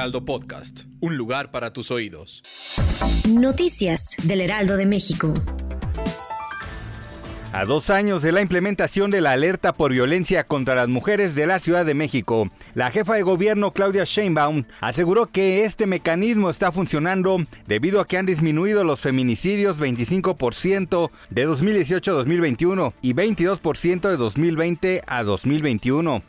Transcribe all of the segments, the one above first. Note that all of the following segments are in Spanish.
Heraldo Podcast. Un lugar para tus oídos. Noticias del Heraldo de México. A dos años de la implementación de la alerta por violencia contra las mujeres de la Ciudad de México, la jefa de gobierno Claudia Sheinbaum aseguró que este mecanismo está funcionando debido a que han disminuido los feminicidios 25% de 2018 a 2021 y 22% de 2020 a 2021.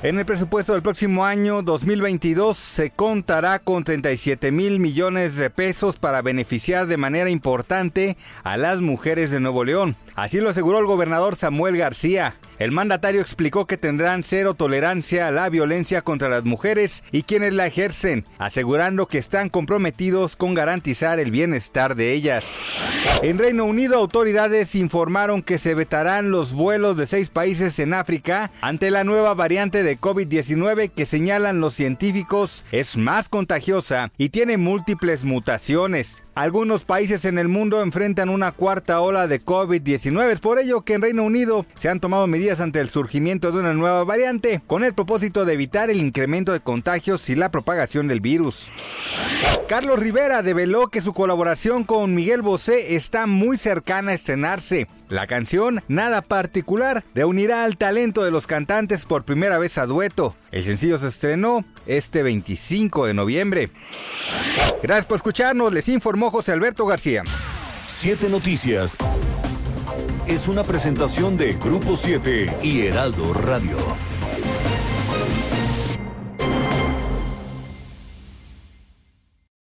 En el presupuesto del próximo año 2022 se contará con 37 mil millones de pesos para beneficiar de manera importante a las mujeres de Nuevo León. Así lo aseguró el gobernador Samuel García. El mandatario explicó que tendrán cero tolerancia a la violencia contra las mujeres y quienes la ejercen, asegurando que están comprometidos con garantizar el bienestar de ellas. En Reino Unido, autoridades informaron que se vetarán los vuelos de seis países en África ante la nueva variante de COVID-19 que señalan los científicos es más contagiosa y tiene múltiples mutaciones. Algunos países en el mundo enfrentan una cuarta ola de COVID-19. Es por ello que en Reino Unido se han tomado ante el surgimiento de una nueva variante con el propósito de evitar el incremento de contagios y la propagación del virus. Carlos Rivera develó que su colaboración con Miguel Bosé está muy cercana a estrenarse. La canción, nada particular, reunirá al talento de los cantantes por primera vez a dueto. El sencillo se estrenó este 25 de noviembre. Gracias por escucharnos, les informó José Alberto García. Siete Noticias es una presentación de Grupo 7 y Heraldo Radio.